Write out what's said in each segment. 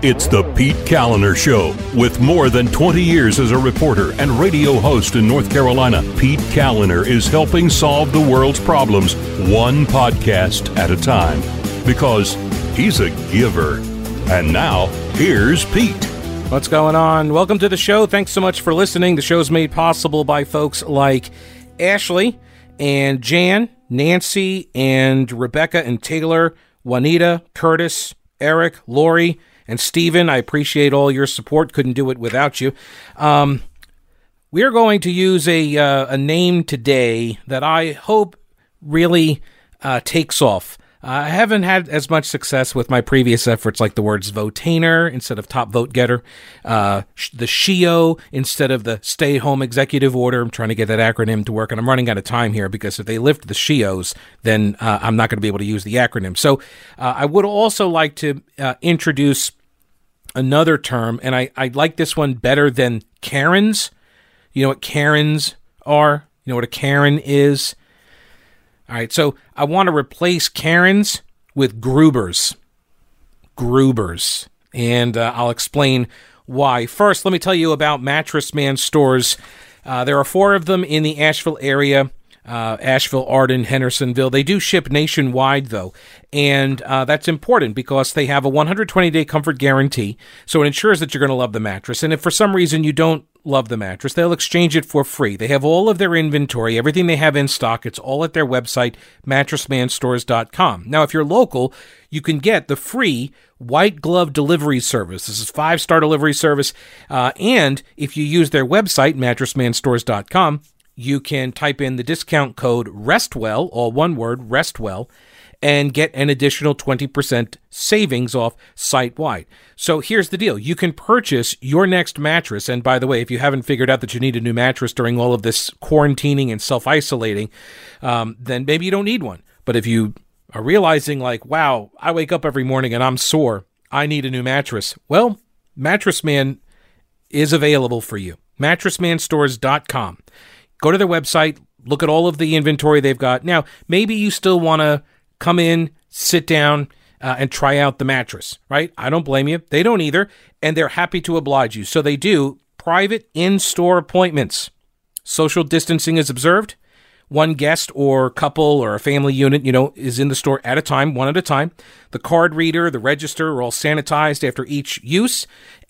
It's the Pete Kaliner Show. With more than 20 years as a reporter and radio host in North Carolina, Pete Kaliner is helping solve the world's problems one podcast at a time. Because he's a giver. And now, here's Pete. What's going on? Welcome to the show. Thanks so much for listening. The show's made possible by folks like Ashley and Jan, Nancy and Rebecca and Taylor, Juanita, Curtis, Eric, Lori, and Stephen. I appreciate all your support. Couldn't do it without you. Um, we're going to use a uh, a name today that I hope really uh, takes off. Uh, I haven't had as much success with my previous efforts, like the words votainer instead of top vote getter, uh, the SHEO instead of the stay home executive order. I'm trying to get that acronym to work, and I'm running out of time here because if they lift the SHEOs, then uh, I'm not going to be able to use the acronym. So uh, I would also like to uh, introduce another term, and I, I like this one better than Karens. You know what Karens are? You know what a Karen is? All right, so I want to replace Karens with Grubers. Grubers. And uh, I'll explain why. First, let me tell you about Mattress Man stores. Uh, there are four of them in the Asheville area uh, Asheville, Arden, Hendersonville. They do ship nationwide, though, and uh, that's important because they have a 120 day comfort guarantee. So it ensures that you're going to love the mattress. And if for some reason you don't love the mattress, they'll exchange it for free. They have all of their inventory, everything they have in stock. It's all at their website, mattressmanstores.com. Now, if you're local, you can get the free white glove delivery service. This is five star delivery service. Uh, and if you use their website, mattressmanstores.com, you can type in the discount code RESTWELL, all one word, RESTWELL, and get an additional 20% savings off site wide. So here's the deal you can purchase your next mattress. And by the way, if you haven't figured out that you need a new mattress during all of this quarantining and self isolating, um, then maybe you don't need one. But if you are realizing, like, wow, I wake up every morning and I'm sore, I need a new mattress, well, Mattress Man is available for you. MattressManStores.com go to their website, look at all of the inventory they've got. Now, maybe you still want to come in, sit down, uh, and try out the mattress, right? I don't blame you. They don't either. And they're happy to oblige you. So they do private in store appointments. Social distancing is observed. One guest or couple or a family unit, you know, is in the store at a time, one at a time. The card reader, the register are all sanitized after each use.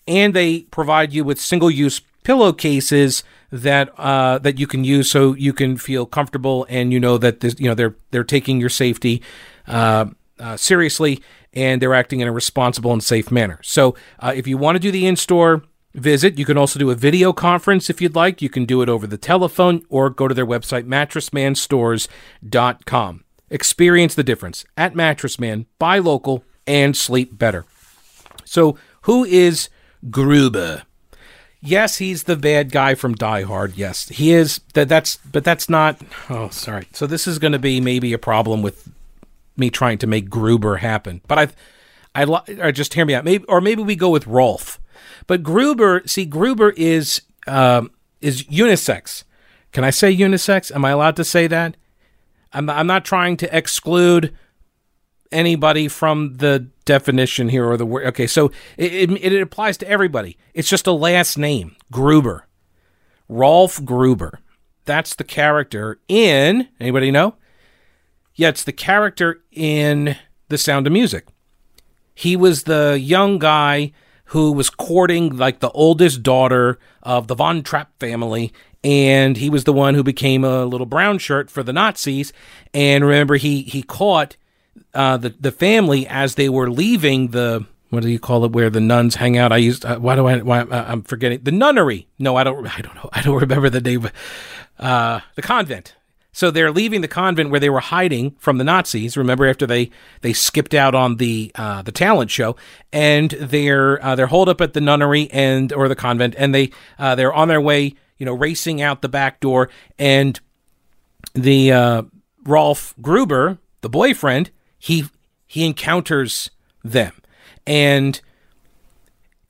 And they provide you with single use pillowcases that uh, that you can use so you can feel comfortable and you know that this, you know they're they're taking your safety uh, uh, seriously and they're acting in a responsible and safe manner. So uh, if you want to do the in-store visit, you can also do a video conference if you'd like. You can do it over the telephone or go to their website mattressmanstores.com. Experience the difference at Mattress Man. Buy local and sleep better. So who is Gruber? Yes, he's the bad guy from Die Hard. Yes, he is. That that's but that's not. Oh, sorry. So this is going to be maybe a problem with me trying to make Gruber happen. But I, I, I just hear me out. Maybe or maybe we go with Rolf. But Gruber, see, Gruber is um, is unisex. Can I say unisex? Am I allowed to say that? I'm I'm not trying to exclude anybody from the definition here or the word. Okay, so it, it, it applies to everybody. It's just a last name, Gruber. Rolf Gruber. That's the character in, anybody know? Yeah, it's the character in The Sound of Music. He was the young guy who was courting like the oldest daughter of the Von Trapp family and he was the one who became a little brown shirt for the Nazis and remember he he caught uh, the the family as they were leaving the what do you call it where the nuns hang out? I used uh, why do I why uh, I'm forgetting the nunnery. No, I don't I don't know I don't remember the name. Uh, the convent. So they're leaving the convent where they were hiding from the Nazis. Remember after they they skipped out on the uh, the talent show, and they're uh, they're holed up at the nunnery and or the convent, and they uh, they're on their way, you know, racing out the back door, and the uh, Rolf Gruber, the boyfriend, he he encounters them. And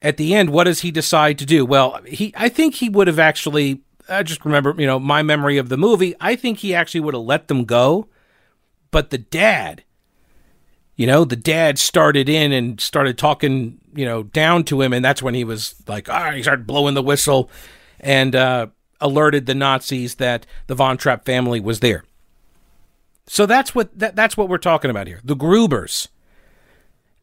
at the end what does he decide to do? Well he i think he would have actually i just remember you know my memory of the movie i think he actually would have let them go. But the dad You know, the dad started in and started talking, you know, down to him, and that's when he was like, ah, he started blowing the whistle and uh, alerted the Nazis that the Von Trapp family was there. So that's what that, that's what we're talking about here. The Grubers.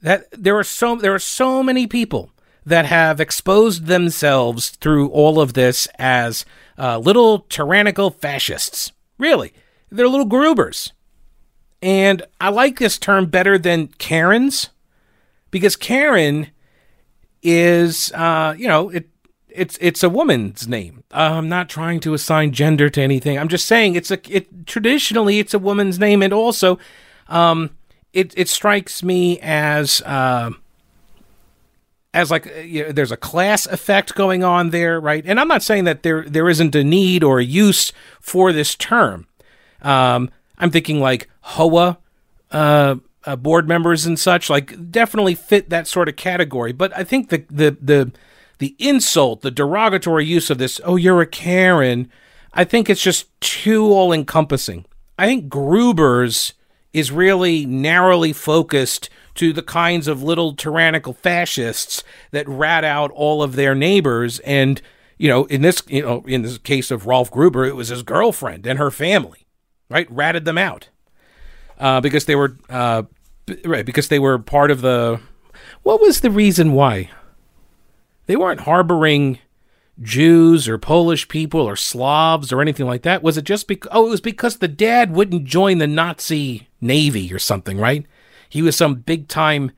That there are so there are so many people that have exposed themselves through all of this as uh, little tyrannical fascists. Really, they're little Grubers. And I like this term better than Karens because Karen is, uh, you know, it it's it's a woman's name. Uh, I'm not trying to assign gender to anything. I'm just saying it's a it traditionally it's a woman's name, and also, um, it it strikes me as uh, as like uh, you know, there's a class effect going on there, right? And I'm not saying that there there isn't a need or a use for this term. Um, I'm thinking like HOA uh, uh, board members and such, like definitely fit that sort of category. But I think the the the the insult, the derogatory use of this, oh, you're a Karen, I think it's just too all encompassing. I think Gruber's is really narrowly focused to the kinds of little tyrannical fascists that rat out all of their neighbors and you know in this you know in this case of Rolf Gruber it was his girlfriend and her family right? Ratted them out uh, because they were uh, right because they were part of the. What was the reason why? They weren't harboring Jews or Polish people or Slavs or anything like that. Was it just because? Oh, it was because the dad wouldn't join the Nazi navy or something, right? He was some big time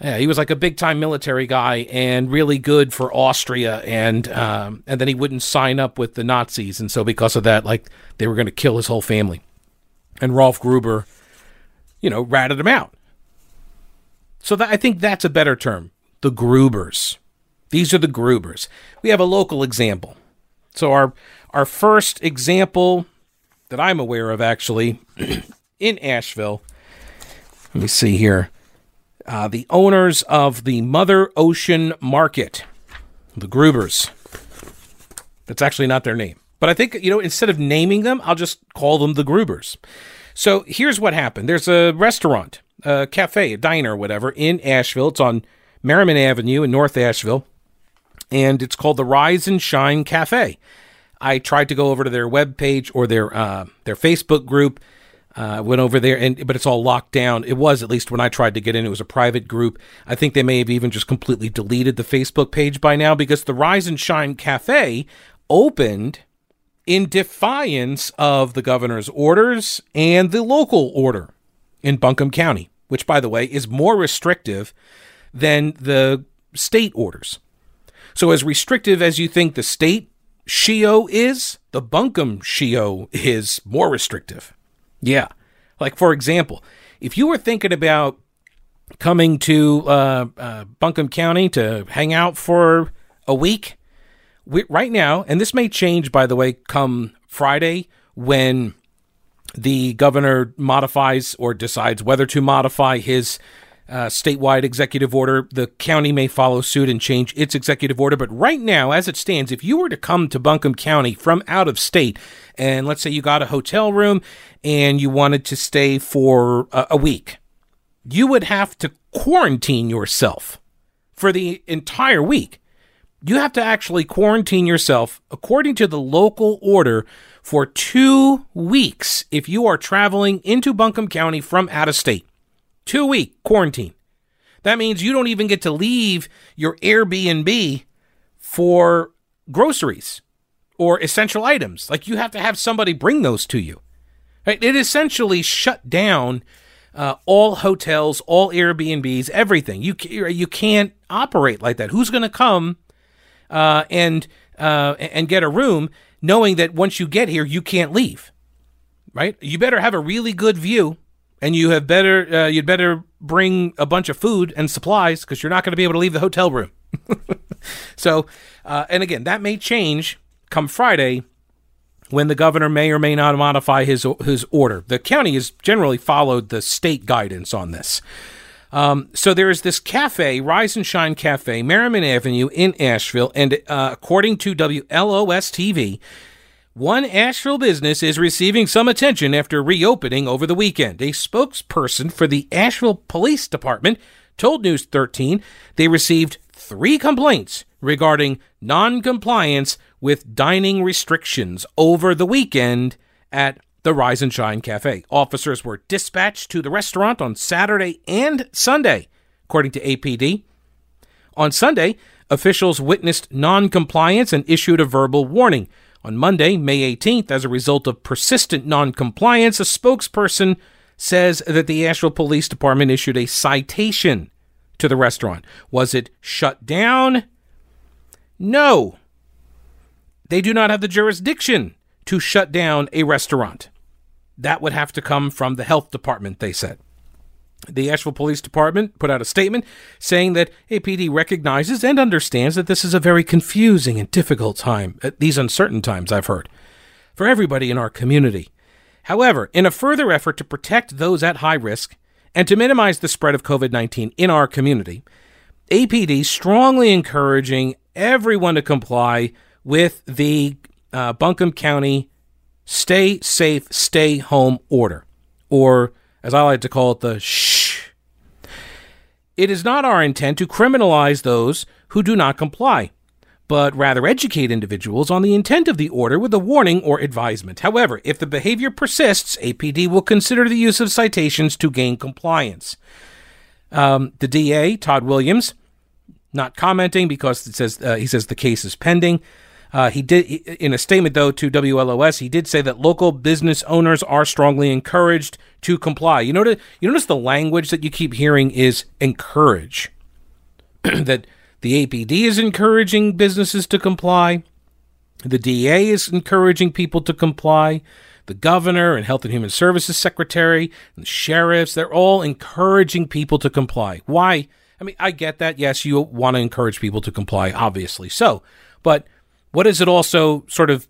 yeah, he was like a big time military guy and really good for Austria, and um, and then he wouldn't sign up with the Nazis, and so because of that, like they were going to kill his whole family, and Rolf Gruber, you know, ratted him out. So that, I think that's a better term, the Grubers. These are the Grubers. We have a local example. So our our first example that I'm aware of actually in Asheville. Let me see here uh, the owners of the Mother Ocean Market, the Grubers. That's actually not their name. But I think, you know, instead of naming them, I'll just call them the Grubers. So here's what happened there's a restaurant, a cafe, a diner, whatever, in Asheville. It's on Merrimon Avenue in North Asheville, and it's called the Rise and Shine Cafe. I tried to go over to their webpage or their uh, their Facebook group uh, went over there, and but it's all locked down. It was at least when I tried to get in. It was a private group. I think they may have even just completely deleted the Facebook page by now because the Rise and Shine Cafe opened in defiance of the governor's orders and the local order in Buncombe County, which, by the way, is more restrictive than the state orders. So, as restrictive as you think the state SHEO is, the Buncombe SHEO is more restrictive. Yeah. Like, for example, if you were thinking about coming to uh, uh, Buncombe County to hang out for a week, we, right now, and this may change, by the way, come Friday when the governor modifies or decides whether to modify his uh, statewide executive order. The county may follow suit and change its executive order. But right now, as it stands, if you were to come to Buncombe County from out of state, and let's say you got a hotel room and you wanted to stay for a, a week, you would have to quarantine yourself for the entire week. You have to actually quarantine yourself according to the local order for two weeks if you are traveling into Buncombe County from out of state. Two week quarantine. That means you don't even get to leave your Airbnb for groceries or essential items. Like you have to have somebody bring those to you. Right? It essentially shut down uh, all hotels, all Airbnbs, everything. You you can't operate like that. Who's going to come uh, and uh, and get a room knowing that once you get here you can't leave? Right? You better have a really good view and you have better uh, you'd better bring a bunch of food and supplies because you're not going to be able to leave the hotel room. so, uh, and again, that may change come Friday when the governor may or may not modify his his order. The county has generally followed the state guidance on this. Um, so there is this cafe, Rise and Shine Cafe, Merrimon Avenue in Asheville, and uh, according to WLOS TV, One Asheville business is receiving some attention after reopening over the weekend. A spokesperson for the Asheville Police Department told News 13 they received three complaints regarding non-compliance with dining restrictions over the weekend at the Rise and Shine Cafe. Officers were dispatched to the restaurant on Saturday and Sunday, according to APD. On Sunday, officials witnessed non-compliance and issued a verbal warning. On Monday, May 18th, as a result of persistent non-compliance, a spokesperson says that the Asheville Police Department issued a citation to the restaurant. Was it shut down? No. They do not have the jurisdiction to shut down a restaurant. That would have to come from the health department, they said. The Asheville Police Department put out a statement saying that APD recognizes and understands that this is a very confusing and difficult time, at these uncertain times, I've heard, for everybody in our community. However, in a further effort to protect those at high risk and to minimize the spread of COVID 19 in our community, APD strongly encouraging everyone to comply with the uh, Buncombe County Stay Safe, Stay Home order, or as I like to call it, the shh. It is not our intent to criminalize those who do not comply, but rather educate individuals on the intent of the order with a warning or advisement. However, if the behavior persists, APD will consider the use of citations to gain compliance. Um, the DA, Todd Williams, not commenting because it says uh, he says the case is pending. Uh, he did in a statement though to WLOS. He did say that local business owners are strongly encouraged to comply. You notice you notice the language that you keep hearing is encourage. that the APD is encouraging businesses to comply. The DA is encouraging people to comply. The governor and Health and Human Services Secretary and the sheriffs, they're all encouraging people to comply. Why? I mean, I get that. Yes, you want to encourage people to comply, obviously so. But what is it also sort of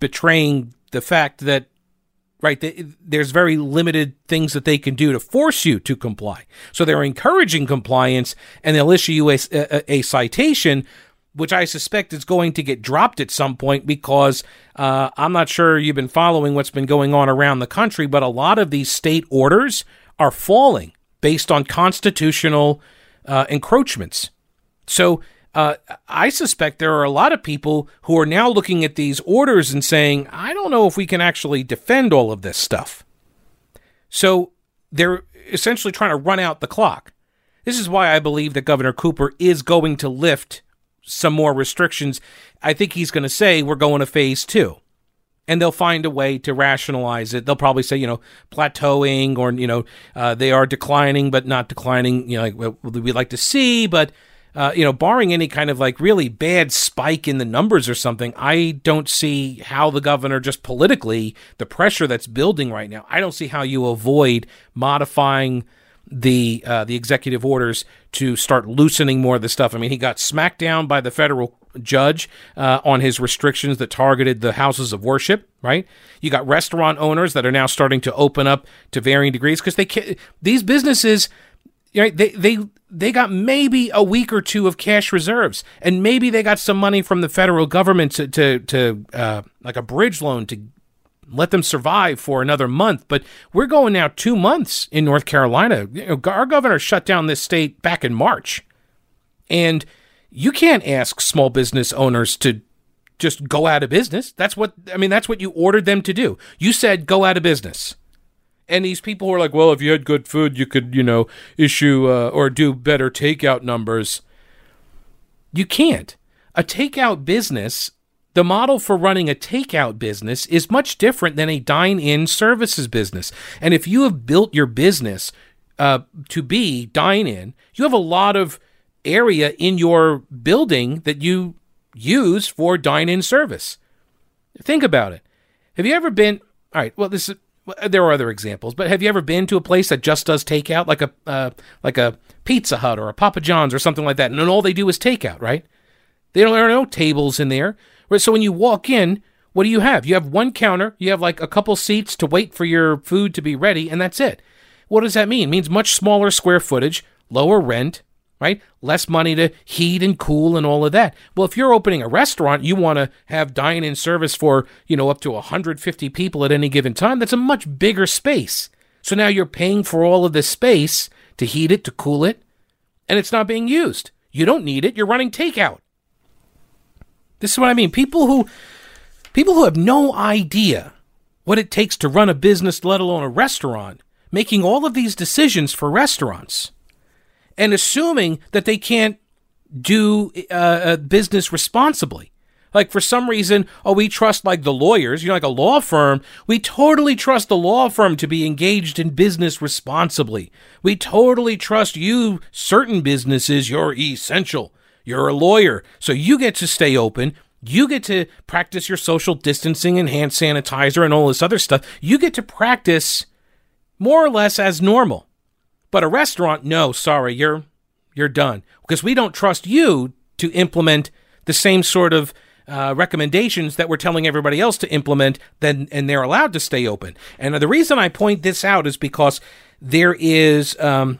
betraying the fact that right there's very limited things that they can do to force you to comply? So they're encouraging compliance and they'll issue you a, a, a citation which i suspect is going to get dropped at some point because uh, i'm not sure you've been following what's been going on around the country but a lot of these state orders are falling based on constitutional uh, encroachments. So uh, I suspect there are a lot of people who are now looking at these orders and saying, I don't know if we can actually defend all of this stuff. So they're essentially trying to run out the clock. This is why I believe that Governor Cooper is going to lift some more restrictions. I think he's going to say we're going to phase two. And they'll find a way to rationalize it. They'll probably say, you know, plateauing or, you know, uh, they are declining, but not declining, you know, like we'd like to see. But uh, you know, barring any kind of like really bad spike in the numbers or something, I don't see how the governor just politically the pressure that's building right now. I don't see how you avoid modifying the uh, the executive orders to start loosening more of the stuff. I mean, he got smacked down by the federal judge uh, on his restrictions that targeted the houses of worship. Right? You got restaurant owners that are now starting to open up to varying degrees because they can't, these businesses right? They they they got maybe a week or two of cash reserves, and maybe they got some money from the federal government to to, to uh, like a bridge loan to let them survive for another month. But we're going now two months in North Carolina. You know, our governor shut down this state back in March, and you can't ask small business owners to just go out of business. That's what I mean. That's what you ordered them to do. You said go out of business. And these people were like, well, if you had good food, you could, you know, issue uh, or do better takeout numbers. You can't. A takeout business, the model for running a takeout business is much different than a dine in services business. And if you have built your business uh, to be dine in, you have a lot of area in your building that you use for dine in service. Think about it. Have you ever been, all right, well, this is there are other examples, but have you ever been to a place that just does takeout, like a uh, like a Pizza Hut or a Papa John's or something like that, and then all they do is takeout, right? They don't there are no tables in there, so when you walk in, what do you have? You have one counter, you have like a couple seats to wait for your food to be ready, and that's it. What does that mean? It means much smaller square footage, lower rent, right? Less money to heat and cool and all of that. Well, if you're opening a restaurant, you want to have dine-in service for, you know, up to 150 people at any given time. That's a much bigger space. So now you're paying for all of this space to heat it, to cool it, and it's not being used. You don't need it. You're running takeout. This is what I mean. People who people who have no idea what it takes to run a business, let alone a restaurant, making all of these decisions for restaurants and assuming that they can't do uh, business responsibly. Like for some reason, oh, we trust like the lawyers, you know, like a law firm. We totally trust the law firm to be engaged in business responsibly. We totally trust you, certain businesses, you're essential. You're a lawyer, so you get to stay open. You get to practice your social distancing and hand sanitizer and all this other stuff. You get to practice more or less as normal. But a restaurant, no, sorry, you're you're done because we don't trust you to implement the same sort of uh, recommendations that we're telling everybody else to implement, then and they're allowed to stay open. And the reason I point this out is because there is um,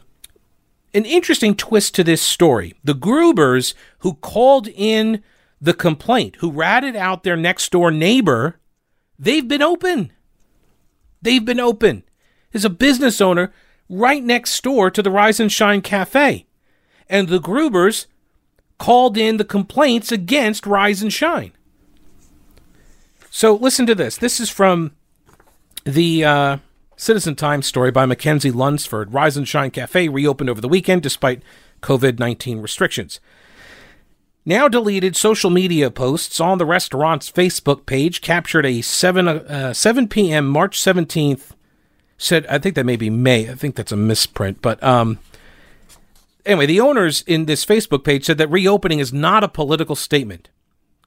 an interesting twist to this story. The Grubers who called in the complaint, who ratted out their next door neighbor, they've been open. They've been open. There's a business owner right next door to the Rise and Shine Cafe. And the Grubers called in the complaints against Rise and Shine. So listen to this. This is from the uh, Citizen Times story by Mackenzie Lunsford. Rise and Shine Cafe reopened over the weekend despite COVID 19 restrictions. Now deleted social media posts on the restaurant's Facebook page captured a 7, uh, 7 p.m. March 17th said, I think that may be May. I think that's a misprint. But um, anyway, the owners in this Facebook page said that reopening is not a political statement.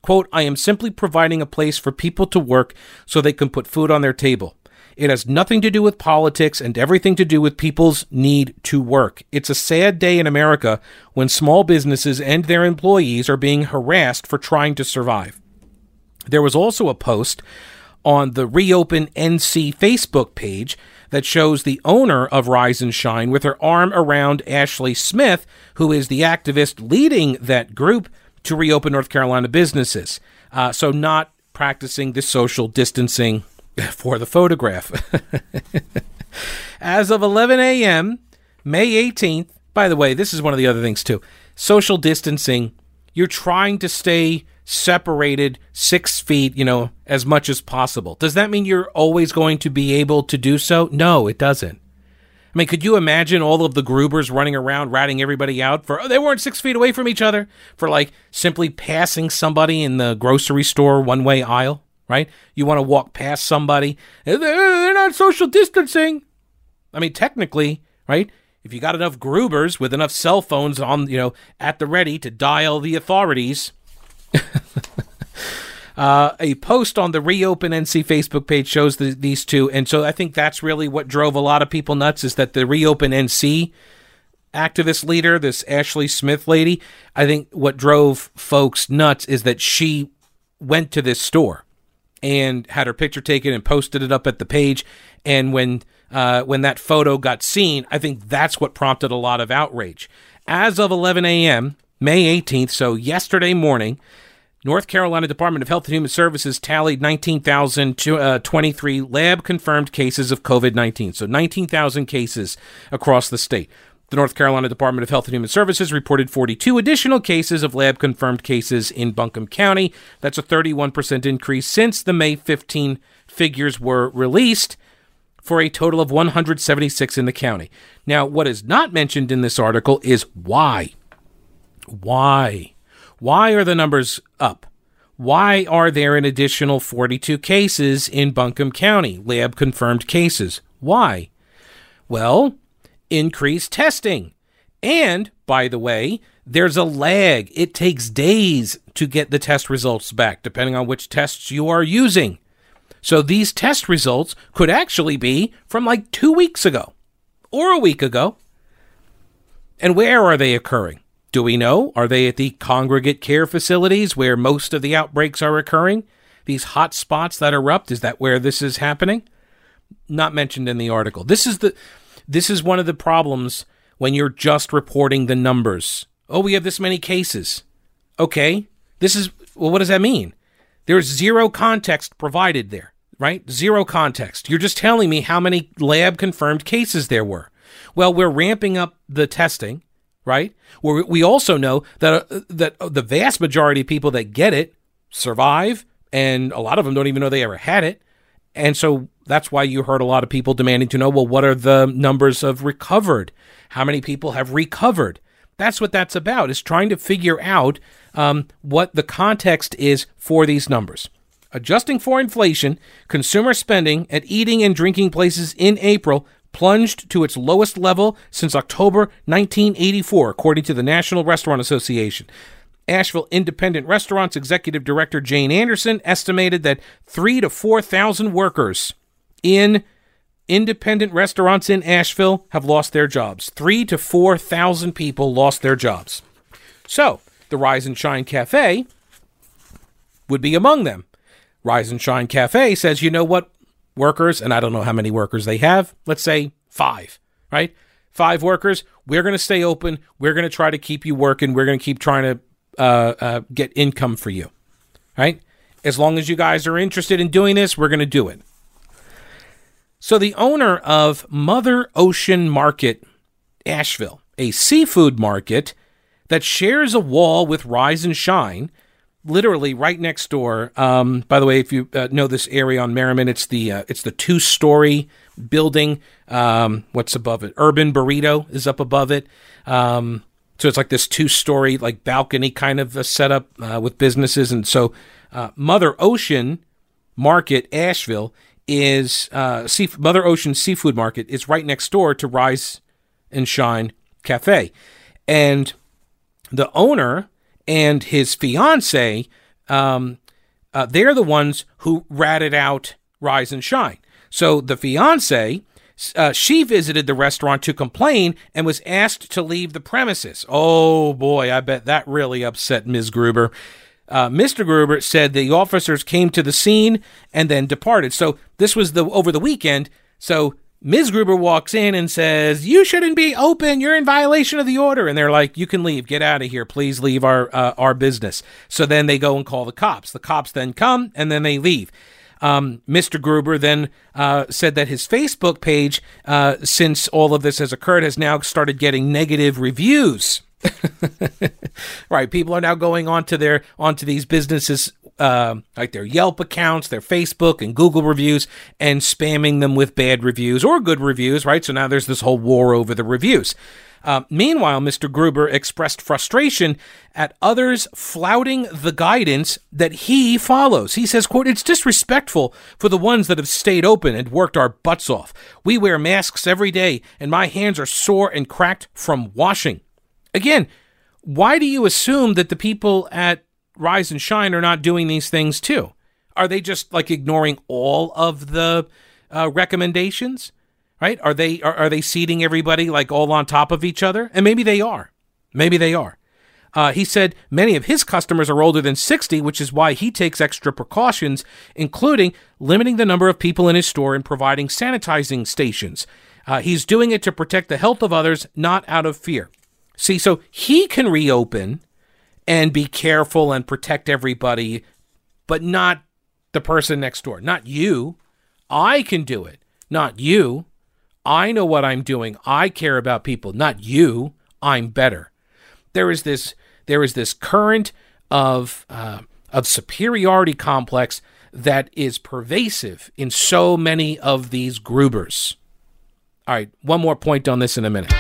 Quote, I am simply providing a place for people to work so they can put food on their table. It has nothing to do with politics and everything to do with people's need to work. It's a sad day in America when small businesses and their employees are being harassed for trying to survive. There was also a post on the Reopen NC Facebook page that shows the owner of Rise and Shine with her arm around Ashley Smith, who is the activist leading that group to reopen North Carolina businesses. Uh, so, not practicing the social distancing for the photograph. As of 11 a.m., May 18th, by the way, this is one of the other things too. Social distancing, you're trying to stay separated six feet, you know, as much as possible. Does that mean you're always going to be able to do so? No, it doesn't. I mean, could you imagine all of the Grubers running around ratting everybody out for, oh, they weren't six feet away from each other, for like simply passing somebody in the grocery store one way aisle, right? You want to walk past somebody, eh, they're not social distancing. I mean, technically, right? If you got enough Grubers with enough cell phones on, you know, at the ready to dial the authorities, uh, a post on the Reopen NC Facebook page shows the, these two, and so I think that's really what drove a lot of people nuts is that the Reopen NC activist leader, this Ashley Smith lady, I think what drove folks nuts is that she went to this store and had her picture taken and posted it up at the page, and when uh, when that photo got seen, I think that's what prompted a lot of outrage. As of 11 a.m., May 18th, so yesterday morning, North Carolina Department of Health and Human Services tallied 19,023 uh, lab confirmed cases of COVID 19. So 19,000 cases across the state. The North Carolina Department of Health and Human Services reported 42 additional cases of lab confirmed cases in Buncombe County. That's a 31% increase since the May 15 figures were released for a total of 176 in the county. Now, what is not mentioned in this article is why why? Why are the numbers up? Why are there an additional 42 cases in Buncombe County, lab confirmed cases? Why? Well, increased testing. And, by the way, there's a lag. It takes days to get the test results back, depending on which tests you are using. So these test results could actually be from like two weeks ago or a week ago. And where are they occurring? Do we know? Are they at the congregate care facilities where most of the outbreaks are occurring? These hot spots that erupt, is that where this is happening? Not mentioned in the article. This is the this is one of the problems when you're just reporting the numbers. Oh, we have this many cases. Okay. This is, well, what does that mean? There's zero context provided there, right? Zero context. You're just telling me how many lab confirmed cases there were. Well, we're ramping up the testing, right? we we also know that uh, that the vast majority of people that get it survive, and a lot of them don't even know they ever had it. And so that's why you heard a lot of people demanding to know, well, what are the numbers of recovered? How many people have recovered? That's what that's about, is trying to figure out um, what the context is for these numbers. Adjusting for inflation, consumer spending at eating and drinking places in April plunged to its lowest level since October 1984, according to the National Restaurant Association. Asheville Independent Restaurants Executive Director Jane Anderson estimated that three to 4,000 workers in independent restaurants in Asheville have lost their jobs. Three to 4,000 people lost their jobs. So, the Rise and Shine Cafe would be among them. Rise and Shine Cafe says, you know what, workers, and I don't know how many workers they have, let's say five, right? Five workers, we're going to stay open. We're going to try to keep you working. We're going to keep trying to uh, uh, get income for you, right? As long as you guys are interested in doing this, we're going to do it. So, the owner of Mother Ocean Market, Asheville, a seafood market that shares a wall with Rise and Shine, literally right next door. Um, by the way, if you uh, know this area on Merrimon, it's the uh, it's the two story building. Um, what's above it? Urban Burrito is up above it. Um, so it's like this two story, like balcony kind of a setup uh, with businesses. And so uh, Mother Ocean Market, Asheville, is uh, sea- Mother Ocean Seafood Market is right next door to Rise and Shine Cafe. And the owner and his fiance, um, uh, they're the ones who ratted out Rise and Shine. So the fiance uh, she visited the restaurant to complain and was asked to leave the premises. Oh boy, I bet that really upset Ms. Gruber. Uh, Mr. Gruber said the officers came to the scene and then departed. So this was the over the weekend. So Ms. Gruber walks in and says, "You shouldn't be open. You're in violation of the order." And they're like, "You can leave. Get out of here. Please leave our uh, our business." So then they go and call the cops. The cops then come and then they leave. Um, Mr. Gruber then uh, said that his Facebook page, uh, since all of this has occurred, has now started getting negative reviews. right, people are now going onto their onto these businesses uh, like their Yelp accounts, their Facebook and Google reviews, and spamming them with bad reviews or good reviews. Right, so now there's this whole war over the reviews. Uh, meanwhile, Mr. Gruber expressed frustration at others flouting the guidance that he follows. He says, quote, it's disrespectful for the ones that have stayed open and worked our butts off. We wear masks every day, and my hands are sore and cracked from washing. Again, why do you assume that the people at Rise and Shine are not doing these things too? Are they just like ignoring all of the uh, recommendations? right? Are they are, are they seating everybody like all on top of each other? And maybe they are. Maybe they are. Uh, he said many of his customers are older than 60, which is why he takes extra precautions, including limiting the number of people in his store and providing sanitizing stations. Uh, he's doing it to protect the health of others, not out of fear. See, so he can reopen and be careful and protect everybody, but not the person next door, not you. I can do it, not you. I know what I'm doing. I care about people, not you. I'm better. There is this there is this current of uh, of superiority complex that is pervasive in so many of these Grubers. All right, one more point on this in a minute.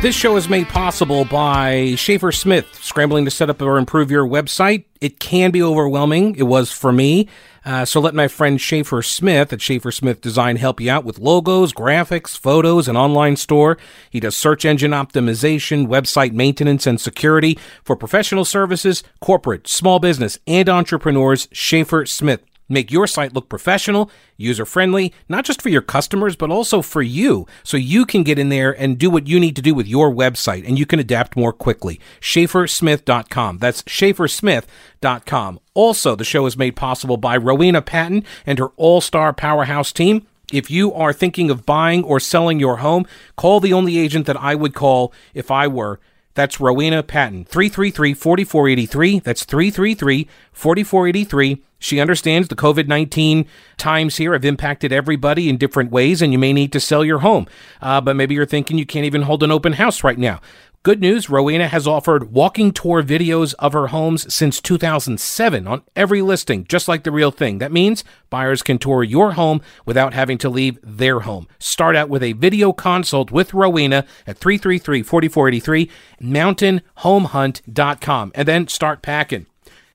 This show is made possible by Schaefer Smith, scrambling to set up or improve your website. It can be overwhelming. It was for me. Uh, so let my friend Schaefer Smith at Schaefer Smith Design help you out with logos, graphics, photos, and online store. He does search engine optimization, website maintenance, and security for professional services, corporate, small business, and entrepreneurs. Schaefer Smith. Make your site look professional, user friendly, not just for your customers, but also for you, so you can get in there and do what you need to do with your website and you can adapt more quickly. SchaeferSmith.com. That's SchaeferSmith.com. Also, the show is made possible by Rowena Patton and her all star powerhouse team. If you are thinking of buying or selling your home, call the only agent that I would call if I were. That's Rowena Patton, 333 4483. That's 333 4483. She understands the COVID 19 times here have impacted everybody in different ways, and you may need to sell your home. Uh, but maybe you're thinking you can't even hold an open house right now. Good news Rowena has offered walking tour videos of her homes since 2007 on every listing, just like the real thing. That means buyers can tour your home without having to leave their home. Start out with a video consult with Rowena at 333 4483, mountainhomehunt.com, and then start packing.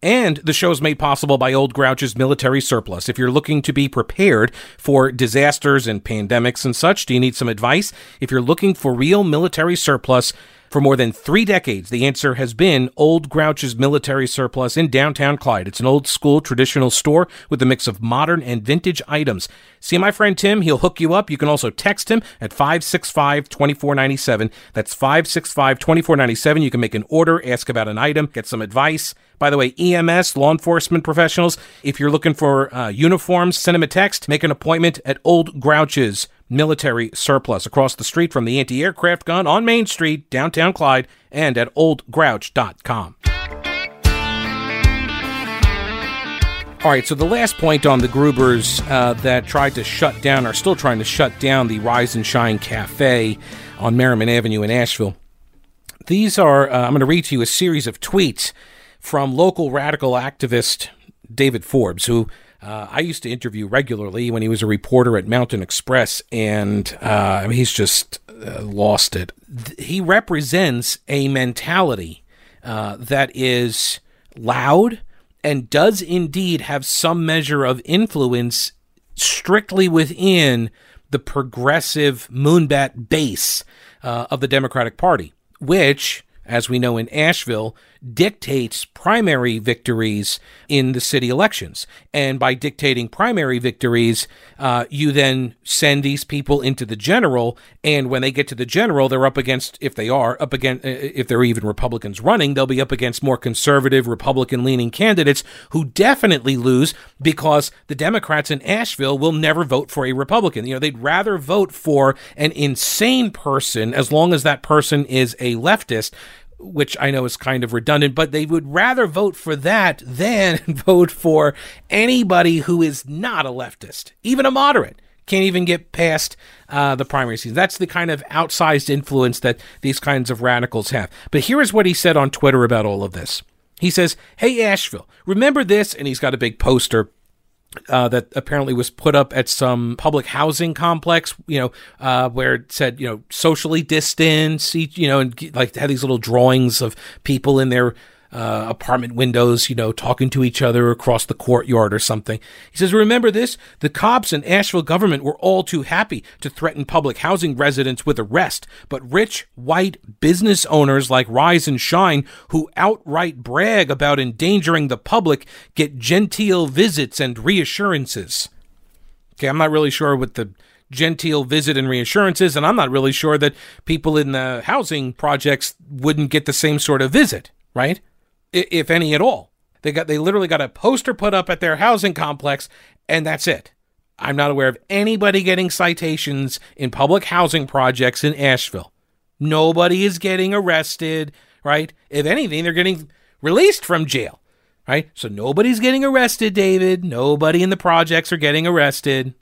And the show is made possible by Old Grouch's military surplus. If you're looking to be prepared for disasters and pandemics and such, do you need some advice? If you're looking for real military surplus, for more than three decades, the answer has been Old Grouch's Military Surplus in downtown Clyde. It's an old school traditional store with a mix of modern and vintage items. See my friend Tim, he'll hook you up. You can also text him at 565 2497. That's 565 2497. You can make an order, ask about an item, get some advice. By the way, EMS, law enforcement professionals, if you're looking for uh, uniforms, send them a text, make an appointment at Old Grouch's military surplus across the street from the anti aircraft gun on Main Street, downtown Clyde, and at oldgrouch.com. All right, so the last point on the Grubers uh, that tried to shut down, are still trying to shut down the Rise and Shine Cafe on Merrimon Avenue in Asheville. These are, uh, I'm going to read to you a series of tweets from local radical activist David Forbes, who uh, I used to interview regularly when he was a reporter at Mountain Express, and uh, he's just uh, lost it. He represents a mentality uh, that is loud and does indeed have some measure of influence strictly within the progressive moonbat base uh, of the Democratic Party, which, as we know in Asheville, dictates primary victories in the city elections. And by dictating primary victories, uh, you then send these people into the general. And when they get to the general, they're up against, if they are up against, uh, if they're even Republicans running, they'll be up against more conservative, Republican leaning candidates who definitely lose because the Democrats in Asheville will never vote for a Republican. You know, they'd rather vote for an insane person as long as that person is a leftist which I know is kind of redundant, but they would rather vote for that than vote for anybody who is not a leftist, even a moderate. Can't even get past uh, the primary season. That's the kind of outsized influence that these kinds of radicals have. But here is what he said on Twitter about all of this. He says, Hey, Asheville, remember this? And he's got a big poster uh, that apparently was put up at some public housing complex, you know, uh, where it said, you know, socially distance, you know, and like had these little drawings of people in their uh, apartment windows, you know, talking to each other across the courtyard or something. He says, Remember this? The cops and Asheville government were all too happy to threaten public housing residents with arrest, but rich, white business owners like Rise and Shine, who outright brag about endangering the public, get genteel visits and reassurances. Okay, I'm not really sure what the genteel visit and reassurances, and I'm not really sure that people in the housing projects wouldn't get the same sort of visit, right? If any at all. They got they literally got a poster put up at their housing complex, and that's it. I'm not aware of anybody getting citations in public housing projects in Asheville. Nobody is getting arrested, right? If anything, they're getting released from jail, right? So nobody's getting arrested, David. Nobody in the projects are getting arrested.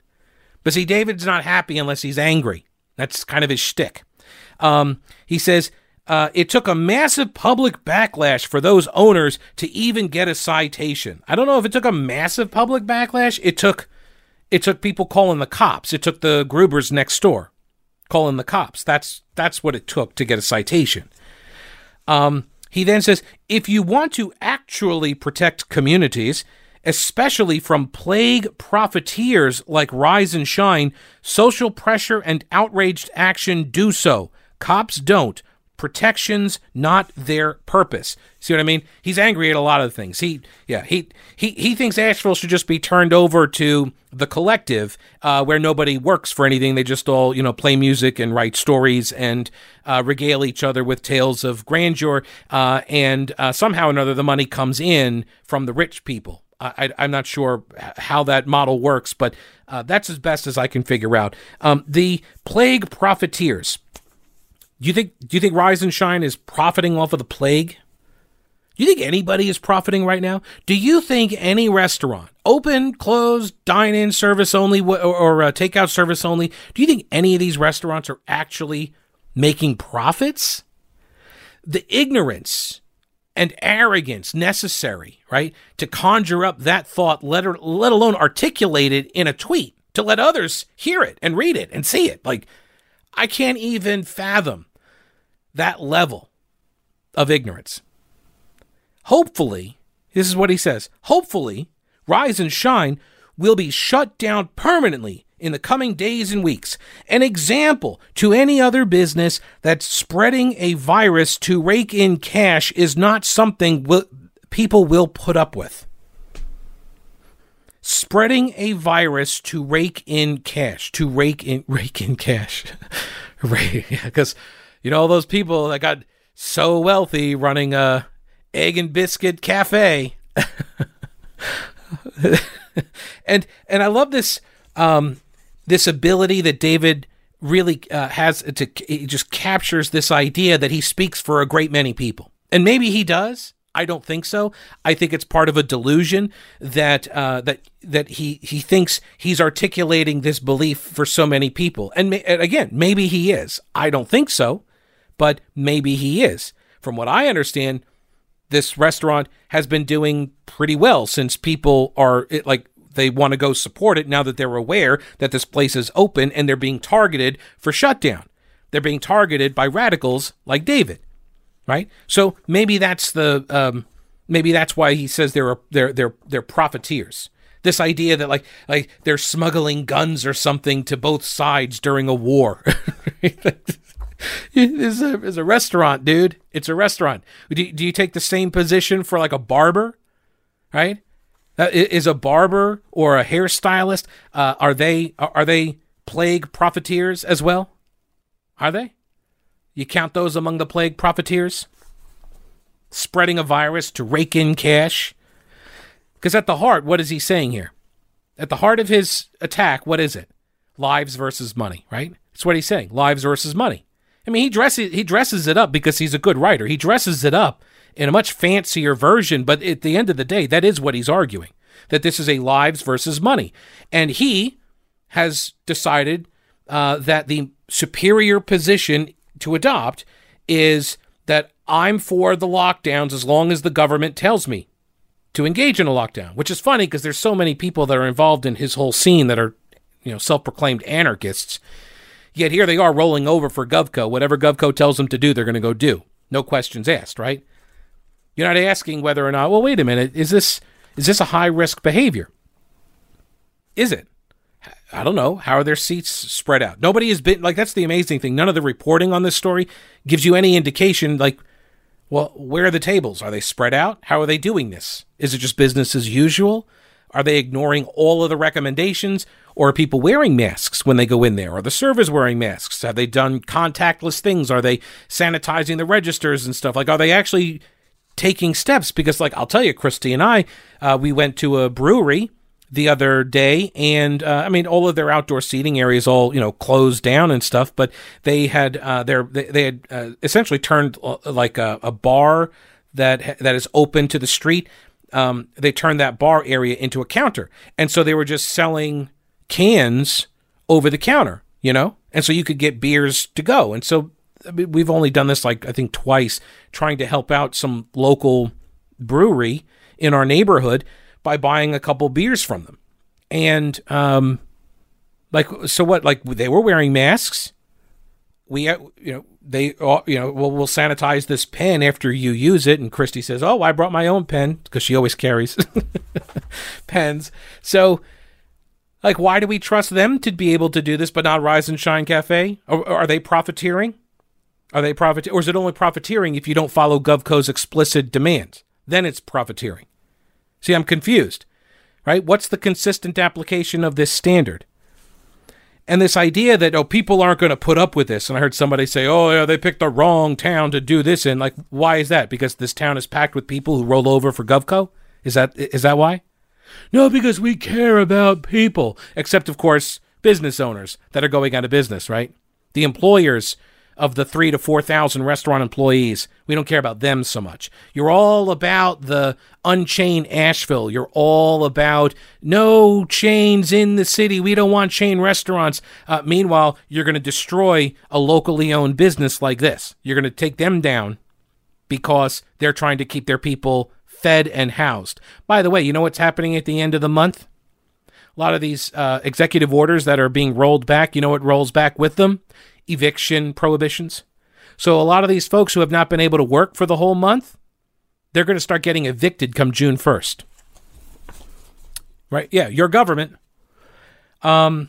But see, David's not happy unless he's angry. That's kind of his shtick. Um, he says uh, it took a massive public backlash for those owners to even get a citation. I don't know if it took a massive public backlash. It took it took people calling the cops. It took the Grubers next door calling the cops. That's that's what it took to get a citation. Um, he then says, if you want to actually protect communities, especially from plague profiteers like Rise and Shine, social pressure and outraged action do so. Cops don't protections, not their purpose. See what I mean? He's angry at a lot of things. He, yeah, he he he thinks Asheville should just be turned over to the collective, uh, where nobody works for anything. They just all you know play music and write stories and uh, regale each other with tales of grandeur. Uh, and uh, somehow or another, the money comes in from the rich people. I, am not sure how that model works, but uh, that's as best as I can figure out. Um, the plague profiteers. Do you think? Do you think Rise and Shine is profiting off of the plague? Do you think anybody is profiting right now? Do you think any restaurant, open, closed, dine in, service only, or, or uh, takeout service only, do you think any of these restaurants are actually making profits? The ignorance and arrogance necessary, right, to conjure up that thought, let, let alone articulate it in a tweet, to let others hear it and read it and see it. Like, I can't even fathom that level of ignorance. Hopefully, this is what he says hopefully, Rise and Shine will be shut down permanently in the coming days and weeks. An example to any other business that spreading a virus to rake in cash is not something w- people will put up with. Spreading a virus to rake in cash, to rake in rake in cash? Because you know all those people that got so wealthy running a egg and biscuit cafe. and and I love this um, this ability that David really uh, has to he just captures this idea that he speaks for a great many people. And maybe he does. I don't think so. I think it's part of a delusion that uh, that that he he thinks he's articulating this belief for so many people. And, ma- and again, maybe he is. I don't think so, but maybe he is. From what I understand, this restaurant has been doing pretty well since people are like they want to go support it now that they're aware that this place is open and they're being targeted for shutdown. They're being targeted by radicals like David, right? So maybe that's the um, maybe that's why he says they're they're they're they're profiteers. This idea that like like they're smuggling guns or something to both sides during a war. it's, a, it's a restaurant, dude. It's a restaurant. Do, do you take the same position for like a barber, right? Uh, is a barber or a hairstylist uh, are they are they plague profiteers as well? Are they? You count those among the plague profiteers? Spreading a virus to rake in cash? Because at the heart, what is he saying here? At the heart of his attack, what is it? Lives versus money, right? That's what he's saying. Lives versus money. I mean, he dresses he dresses it up because he's a good writer. He dresses it up in a much fancier version, but at the end of the day, that is what he's arguing. That this is a lives versus money. And he has decided uh, that the superior position to adopt is that I'm for the lockdowns as long as the government tells me to engage in a lockdown, which is funny because there's so many people that are involved in his whole scene that are, you know, self-proclaimed anarchists Yet here they are rolling over for GovCo. Whatever GovCo tells them to do, they're going to go do. No questions asked, right? You're not asking whether or not, well, wait a minute, is this is this a high risk behavior? Is it? I don't know. How are their seats spread out? Nobody has been like that's the amazing thing. None of the reporting on this story gives you any indication like well, where are the tables? Are they spread out? How are they doing this? Is it just business as usual? Are they ignoring all of the recommendations? Or are people wearing masks when they go in there? Are the servers wearing masks? Have they done contactless things? Are they sanitizing the registers and stuff? Like, are they actually taking steps? Because, like, I'll tell you, Christy and I, uh, we went to a brewery the other day and uh, i mean all of their outdoor seating areas all you know closed down and stuff but they had uh, their they, they had uh, essentially turned uh, like a, a, bar that that is open to the street um, they turned that bar area into a counter and so they were just selling cans over the counter, you know? And so you could get beers to go. And so we've only done this like I think twice trying to help out some local brewery in our neighborhood by buying a couple beers from them. And um like so what like they were wearing masks. We uh, you know they uh, you know well sanitize this pen after you use it and Christy says, "Oh, I brought my own pen because she always carries pens." So like, why do we trust them to be able to do this, but not Rise and Shine Cafe? Or, are they profiteering? Are they profit, or is it only profiteering if you don't follow GovCo's explicit demands? Then it's profiteering. See, I'm confused, right? What's the consistent application of this standard? And this idea that oh, people aren't going to put up with this. And I heard somebody say, "Oh, yeah, they picked the wrong town to do this in." Like, why is that? Because this town is packed with people who roll over for GovCo. Is that is that why? No, because we care about people. Except, of course, business owners that are going out of business, right? The employers of the three to 4,000 restaurant employees. We don't care about them so much. You're all about the unchained Asheville. You're all about no chains in the city. We don't want chain restaurants. Uh, meanwhile, you're going to destroy a locally owned business like this. You're going to take them down because they're trying to keep their people fed and housed. By the way, you know what's happening at the end of the month? A lot of these uh, executive orders that are being rolled back, you know what rolls back with them? Eviction prohibitions. So a lot of these folks who have not been able to work for the whole month, they're going to start getting evicted come June 1st. Right? Yeah, your government. Um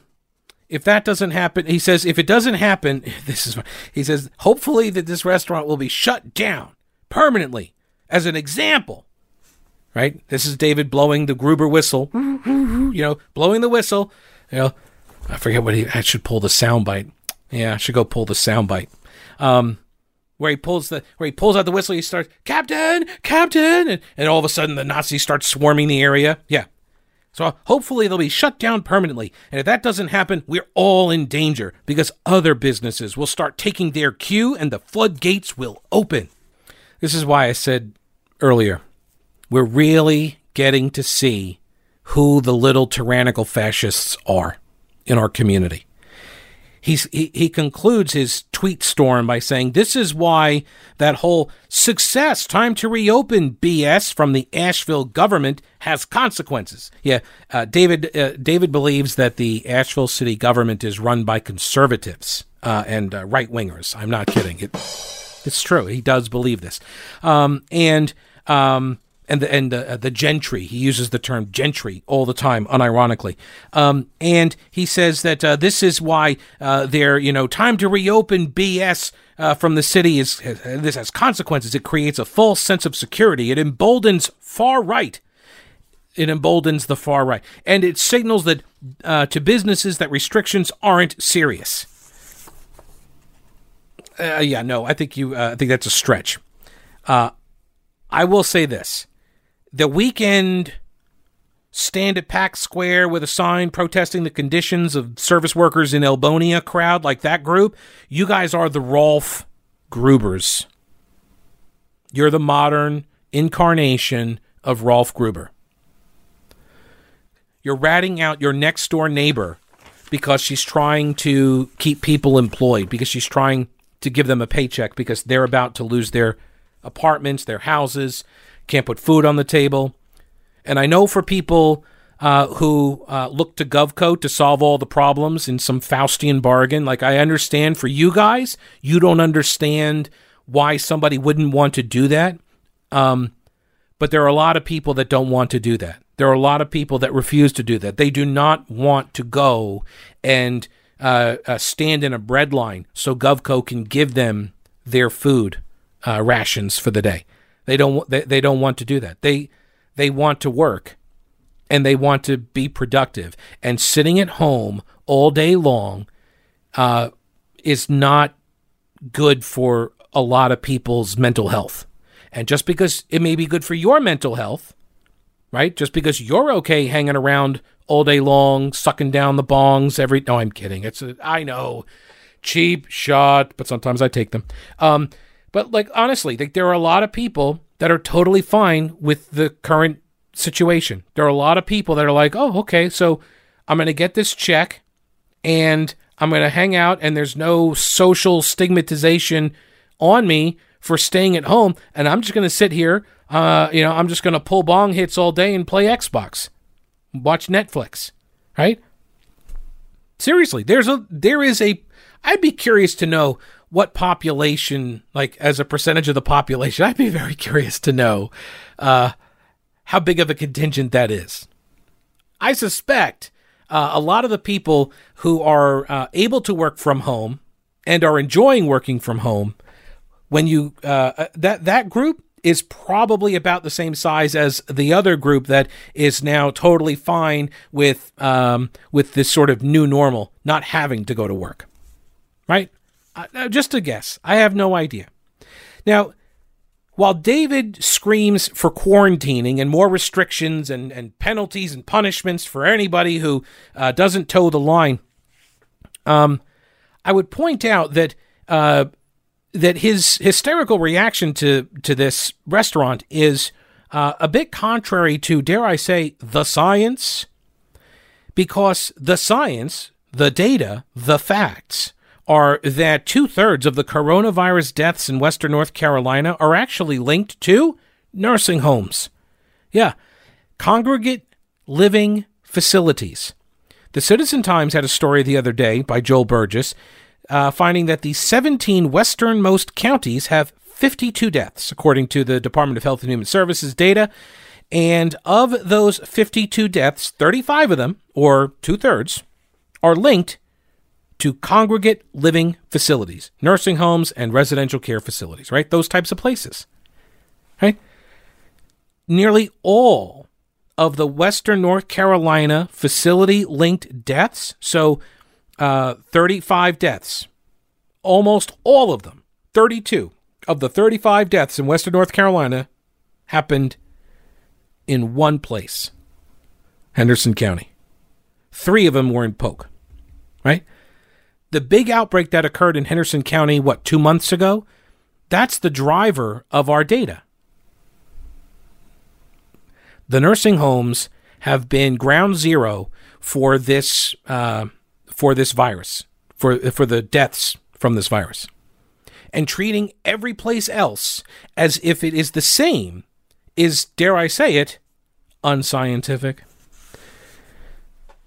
if that doesn't happen, he says if it doesn't happen, this is he says hopefully that this restaurant will be shut down permanently as an example. Right? This is David blowing the Gruber whistle. You know, blowing the whistle. You know, I forget what he I should pull the sound bite. Yeah, I should go pull the soundbite. Um, where he pulls the where he pulls out the whistle, he starts Captain, Captain, and, and all of a sudden the Nazis start swarming the area. Yeah. So hopefully they'll be shut down permanently. And if that doesn't happen, we're all in danger because other businesses will start taking their cue and the floodgates will open. This is why I said earlier, we're really getting to see who the little tyrannical fascists are in our community he's, he, he concludes his tweet storm by saying, This is why that whole success, time to reopen BS from the Asheville government has consequences. Yeah, uh, David, uh, David believes that the Asheville city government is run by conservatives uh, and uh, right wingers. I'm not kidding. It, it's true. He does believe this. Um, and. Um, and the and the, uh, the gentry. He uses the term gentry all the time, unironically. Um, and he says that uh, this is why uh, their you know time to reopen BS uh, from the city is this has consequences. It creates a false sense of security. It emboldens far right. It emboldens the far right, and it signals that uh, to businesses that restrictions aren't serious. Uh, yeah, no, I think you. I think that's a stretch. I will say this the weekend stand at Pack Square with a sign protesting the conditions of service workers in Elbonia crowd, like that group, you guys are the Rolf Grubers. You're the modern incarnation of Rolf Gruber. You're ratting out your next door neighbor because she's trying to keep people employed, because she's trying to give them a paycheck, because they're about to lose their apartments, their houses, can't put food on the table. And I know for people uh, who uh, look to GovCo to solve all the problems in some Faustian bargain, like I understand for you guys, you don't understand why somebody wouldn't want to do that. Um, but there are a lot of people that don't want to do that. There are a lot of people that refuse to do that. They do not want to go and uh, uh stand in a bread line so GovCo can give them their food uh, rations for the day. They don't they, they don't want to do that. They they want to work and they want to be productive. And sitting at home all day long uh, is not good for a lot of people's mental health. And just because it may be good for your mental health, right? Just because you're okay hanging around all day long, sucking down the bongs every. No, I'm kidding. It's a, I know, cheap shot, but sometimes I take them. Um, but like honestly, like, there are a lot of people that are totally fine with the current situation. There are a lot of people that are like, "Oh, okay, so I'm going to get this check and I'm going to hang out and there's no social stigmatization on me for staying at home and I'm just going to sit here uh, you know, I'm just going to pull bong hits all day and play Xbox. Watch Netflix, right? Seriously, there's a there is a I'd be curious to know what population, like as a percentage of the population, I'd be very curious to know uh, how big of a contingent that is. I suspect uh, a lot of the people who are uh, able to work from home and are enjoying working from home, when you uh, uh, that that group is probably about the same size as the other group that is now totally fine with um, with this sort of new normal, not having to go to work, right? Uh, just a guess. I have no idea. Now, while David screams for quarantining and more restrictions and, and penalties and punishments for anybody who uh, doesn't toe the line, um, I would point out that uh, that his hysterical reaction to to this restaurant is uh, a bit contrary to, dare I say, the science, because the science, the data, the facts are that two thirds of the coronavirus deaths in Western North Carolina are actually linked to nursing homes. Yeah, congregate living facilities. The Citizen Times had a story the other day by Joel Burgess uh, finding that the 17 westernmost counties have 52 deaths, according to the Department of Health and Human Services data. And of those 52 deaths, 35 of them, or two thirds, are linked to congregate living facilities, nursing homes, and residential care facilities, right? Those types of places. Right? Nearly all of the Western North Carolina facility linked deaths, so uh, 35 deaths, almost all of them, 32 of the 35 deaths in Western North Carolina happened in one place Henderson County. Three of them were in Polk, right? The big outbreak that occurred in Henderson County, what, two months ago? That's the driver of our data. The nursing homes have been ground zero for this uh, for this virus, for for the deaths from this virus, and treating every place else as if it is the same is, dare I say it, unscientific.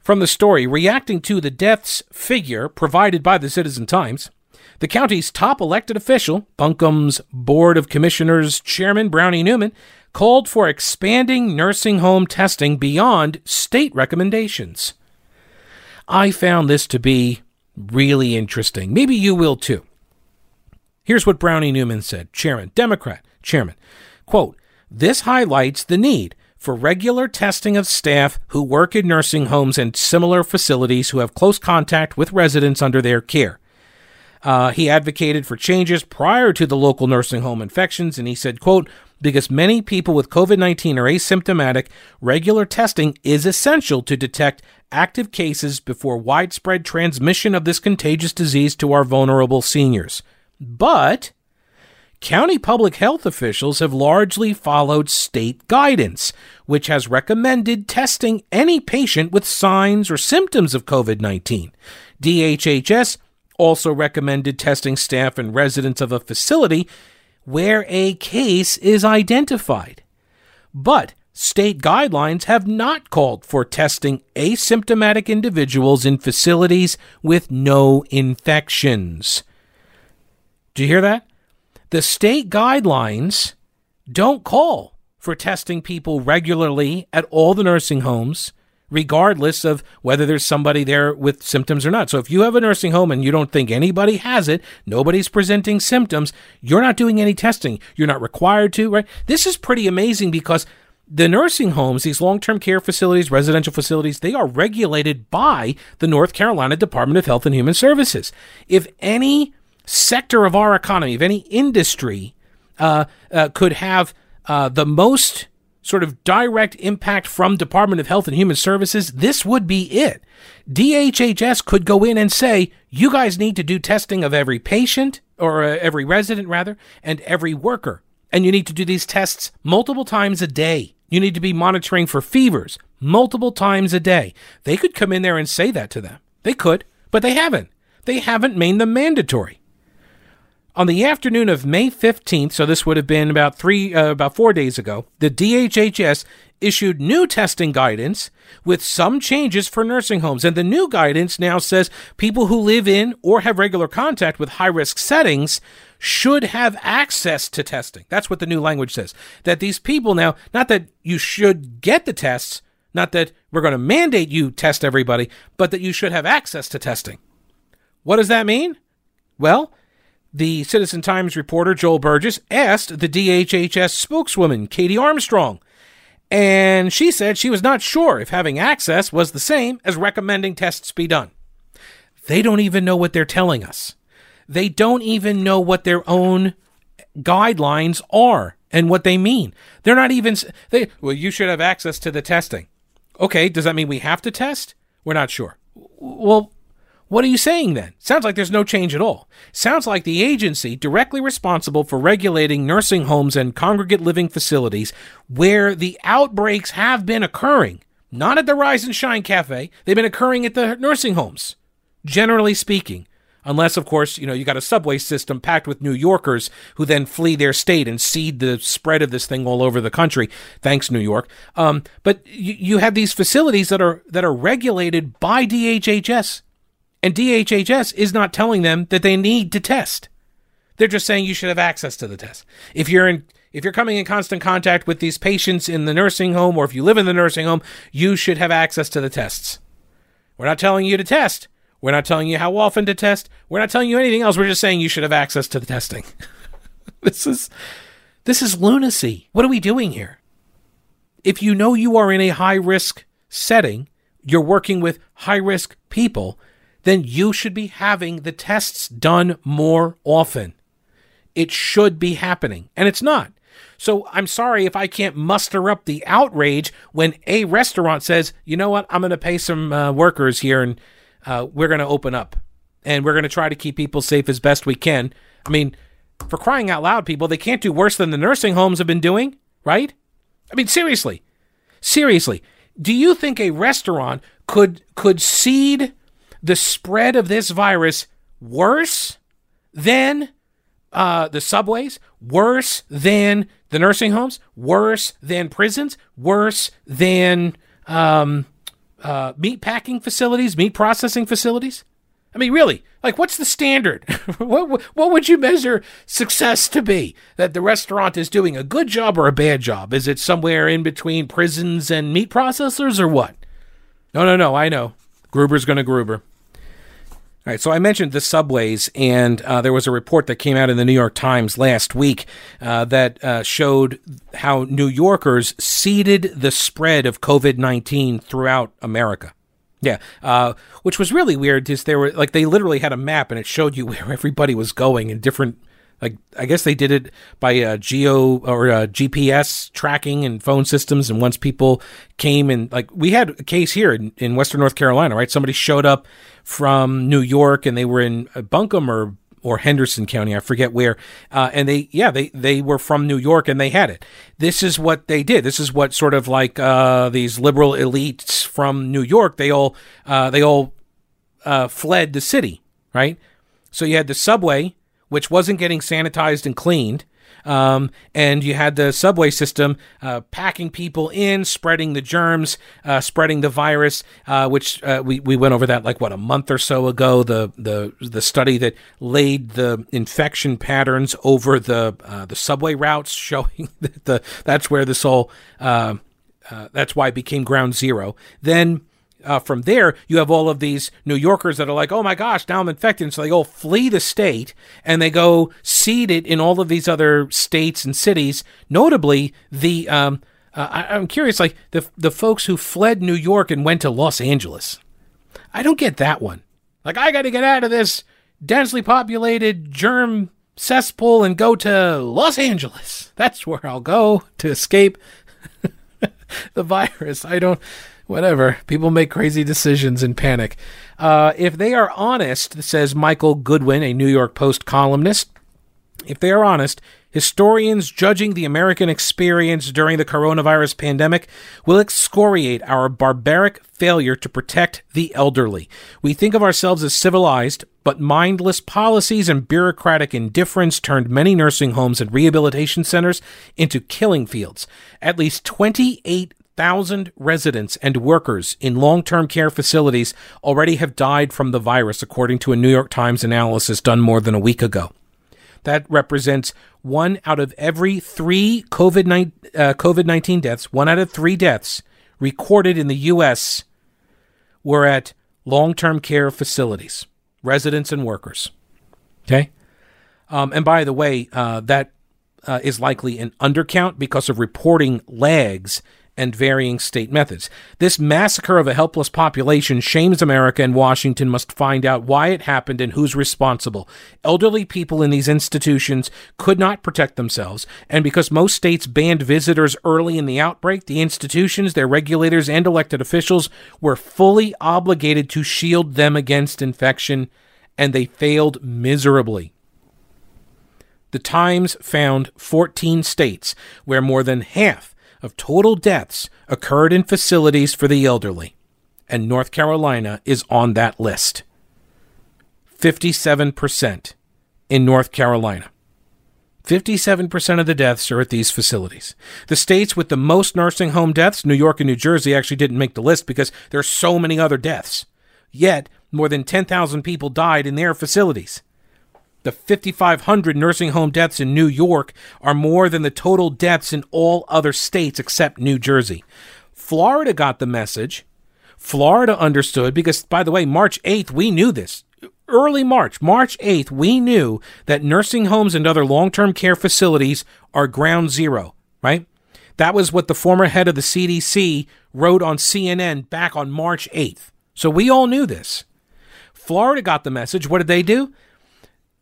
From the story, reacting to the deaths figure provided by the Citizen Times, the county's top elected official, Buncombe's Board of Commissioners Chairman Brownie Newman, called for expanding nursing home testing beyond state recommendations. I found this to be really interesting. Maybe you will too. Here's what Brownie Newman said, Chairman, Democrat, Chairman. Quote, this highlights the need for regular testing of staff who work in nursing homes and similar facilities who have close contact with residents under their care. Uh, he advocated for changes prior to the local nursing home infections, and he said, quote, because many people with COVID-19 are asymptomatic, regular testing is essential to detect active cases before widespread transmission of this contagious disease to our vulnerable seniors. But County public health officials have largely followed state guidance, which has recommended testing any patient with signs or symptoms of COVID 19. DHHS also recommended testing staff and residents of a facility where a case is identified. But state guidelines have not called for testing asymptomatic individuals in facilities with no infections. Do you hear that? The state guidelines don't call for testing people regularly at all the nursing homes, regardless of whether there's somebody there with symptoms or not. So if you have a nursing home and you don't think anybody has it, nobody's presenting symptoms, you're not doing any testing. You're not required to, right? This is pretty amazing because the nursing homes, these long term care facilities, residential facilities, they are regulated by the North Carolina Department of Health and Human Services. If any sector of our economy, if any industry uh, uh, could have uh, the most sort of direct impact from Department of Health and Human Services, this would be it. DHHS could go in and say, you guys need to do testing of every patient, or uh, every resident rather, and every worker. And you need to do these tests multiple times a day. You need to be monitoring for fevers multiple times a day. They could come in there and say that to them. They could, but they haven't. They haven't made them mandatory. On the afternoon of May 15th, so this would have been about three, uh, about four days ago, the DHHS issued new testing guidance with some changes for nursing homes. And the new guidance now says people who live in or have regular contact with high risk settings should have access to testing. That's what the new language says. That these people now, not that you should get the tests, not that we're going to mandate you test everybody, but that you should have access to testing. What does that mean? Well, the Citizen Times reporter Joel Burgess asked the DHHS spokeswoman, Katie Armstrong, and she said she was not sure if having access was the same as recommending tests be done. They don't even know what they're telling us. They don't even know what their own guidelines are and what they mean. They're not even they well you should have access to the testing. Okay, does that mean we have to test? We're not sure. Well, what are you saying then? Sounds like there's no change at all. Sounds like the agency directly responsible for regulating nursing homes and congregate living facilities where the outbreaks have been occurring, not at the Rise and Shine Cafe, they've been occurring at the nursing homes, generally speaking. Unless, of course, you know, you got a subway system packed with New Yorkers who then flee their state and seed the spread of this thing all over the country. Thanks, New York. Um, but you, you have these facilities that are that are regulated by DHHS and DHHS is not telling them that they need to test. They're just saying you should have access to the test. If you're in if you're coming in constant contact with these patients in the nursing home or if you live in the nursing home, you should have access to the tests. We're not telling you to test. We're not telling you how often to test. We're not telling you anything else. We're just saying you should have access to the testing. this is this is lunacy. What are we doing here? If you know you are in a high risk setting, you're working with high risk people, then you should be having the tests done more often. It should be happening, and it's not. So I'm sorry if I can't muster up the outrage when a restaurant says, you know what, I'm going to pay some uh, workers here and uh, we're going to open up and we're going to try to keep people safe as best we can. I mean, for crying out loud, people, they can't do worse than the nursing homes have been doing, right? I mean, seriously, seriously, do you think a restaurant could could seed the spread of this virus worse than uh, the subways, worse than the nursing homes, worse than prisons, worse than um, uh, meat packing facilities, meat processing facilities? I mean, really, like, what's the standard? what, what would you measure success to be? That the restaurant is doing a good job or a bad job? Is it somewhere in between prisons and meat processors or what? No, no, no, I know. Gruber's going to Gruber. All right, so I mentioned the subways, and uh, there was a report that came out in the New York Times last week uh, that uh, showed how New Yorkers seeded the spread of COVID 19 throughout America. Yeah, uh, which was really weird. Just there were like they literally had a map, and it showed you where everybody was going in different like I guess they did it by uh, geo or uh, GPS tracking and phone systems. And once people came and like we had a case here in, in Western North Carolina, right? Somebody showed up from New York and they were in uh, Buncombe or or Henderson County, I forget where. Uh, and they, yeah, they, they were from New York and they had it. This is what they did. This is what sort of like uh, these liberal elites from New York. They all, uh, they all uh, fled the city, right? So you had the subway which wasn't getting sanitized and cleaned. Um, and you had the subway system uh, packing people in, spreading the germs, uh, spreading the virus. Uh, which uh, we we went over that like what a month or so ago. The the the study that laid the infection patterns over the uh, the subway routes, showing that the that's where this all uh, that's why it became ground zero. Then uh, from there, you have all of these New Yorkers that are like, oh my gosh, now I'm infected. And so they all flee the state and they go seed it in all of these other states and cities, notably the. Um, uh, I, am curious, like the the folks who fled New York and went to Los Angeles. I don't get that one. Like I got to get out of this densely populated germ cesspool and go to Los Angeles. That's where I'll go to escape the virus. I don't whatever. People make crazy decisions in panic. Uh, if they are honest, says Michael Goodwin, a New York Post columnist, if they are honest, historians judging the American experience during the coronavirus pandemic will excoriate our barbaric failure to protect the elderly. We think of ourselves as civilized, but mindless policies and bureaucratic indifference turned many nursing homes and rehabilitation centers into killing fields. At least 28 thousand residents and workers in long-term care facilities already have died from the virus, according to a New York Times analysis done more than a week ago. That represents one out of every three COVID uh, COVID nineteen deaths. One out of three deaths recorded in the U.S. were at long-term care facilities, residents and workers. Okay, um, and by the way, uh, that uh, is likely an undercount because of reporting lags and varying state methods. This massacre of a helpless population shames America, and Washington must find out why it happened and who's responsible. Elderly people in these institutions could not protect themselves, and because most states banned visitors early in the outbreak, the institutions, their regulators, and elected officials were fully obligated to shield them against infection, and they failed miserably. The Times found 14 states where more than half of total deaths occurred in facilities for the elderly, and North Carolina is on that list. 57% in North Carolina. 57% of the deaths are at these facilities. The states with the most nursing home deaths, New York and New Jersey, actually didn't make the list because there are so many other deaths. Yet, more than 10,000 people died in their facilities. The 5,500 nursing home deaths in New York are more than the total deaths in all other states except New Jersey. Florida got the message. Florida understood because, by the way, March 8th, we knew this. Early March, March 8th, we knew that nursing homes and other long term care facilities are ground zero, right? That was what the former head of the CDC wrote on CNN back on March 8th. So we all knew this. Florida got the message. What did they do?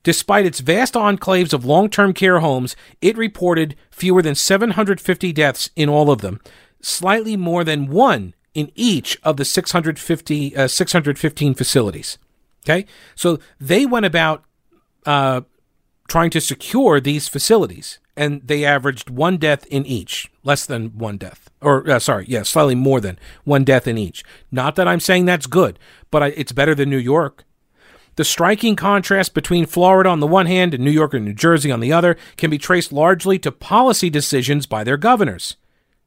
Despite its vast enclaves of long term care homes, it reported fewer than 750 deaths in all of them, slightly more than one in each of the 650, uh, 615 facilities. Okay? So they went about uh, trying to secure these facilities, and they averaged one death in each, less than one death. Or, uh, sorry, yeah, slightly more than one death in each. Not that I'm saying that's good, but I, it's better than New York. The striking contrast between Florida on the one hand and New York and New Jersey on the other can be traced largely to policy decisions by their governors.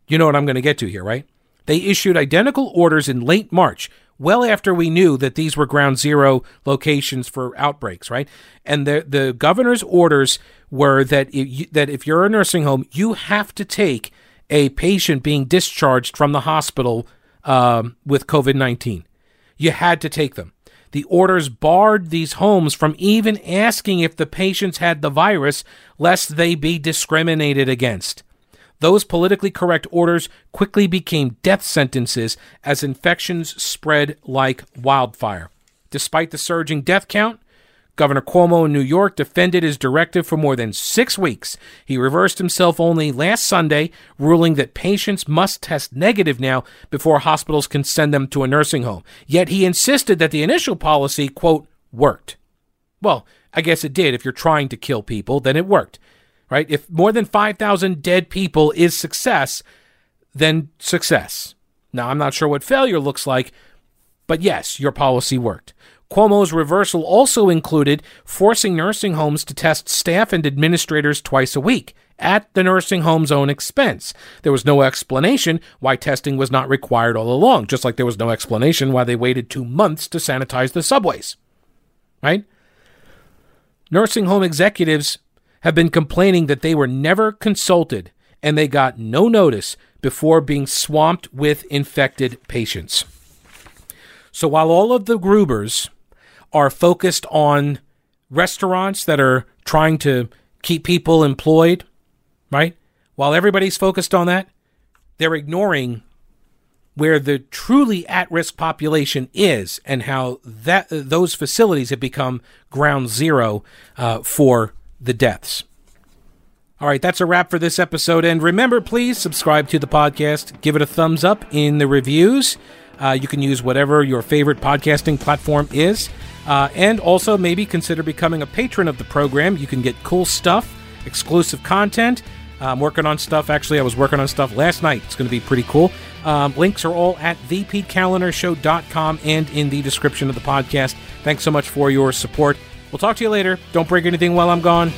You know what I'm going to get to here, right? They issued identical orders in late March, well after we knew that these were ground zero locations for outbreaks, right? And the the governor's orders were that if that if you're a nursing home, you have to take a patient being discharged from the hospital um, with COVID nineteen. You had to take them. The orders barred these homes from even asking if the patients had the virus, lest they be discriminated against. Those politically correct orders quickly became death sentences as infections spread like wildfire. Despite the surging death count, Governor Cuomo in New York defended his directive for more than six weeks. He reversed himself only last Sunday, ruling that patients must test negative now before hospitals can send them to a nursing home. Yet he insisted that the initial policy, quote, worked. Well, I guess it did. If you're trying to kill people, then it worked, right? If more than 5,000 dead people is success, then success. Now, I'm not sure what failure looks like, but yes, your policy worked. Cuomo's reversal also included forcing nursing homes to test staff and administrators twice a week at the nursing home's own expense. There was no explanation why testing was not required all along, just like there was no explanation why they waited two months to sanitize the subways. Right? Nursing home executives have been complaining that they were never consulted and they got no notice before being swamped with infected patients. So while all of the Grubers are focused on restaurants that are trying to keep people employed, right? While everybody's focused on that, they're ignoring where the truly at-risk population is and how that those facilities have become ground zero uh, for the deaths. All right, that's a wrap for this episode. And remember, please subscribe to the podcast, give it a thumbs up in the reviews. Uh, you can use whatever your favorite podcasting platform is. Uh, and also, maybe consider becoming a patron of the program. You can get cool stuff, exclusive content. I'm working on stuff. Actually, I was working on stuff last night. It's going to be pretty cool. Um, links are all at thepetekalinershow.com and in the description of the podcast. Thanks so much for your support. We'll talk to you later. Don't break anything while I'm gone.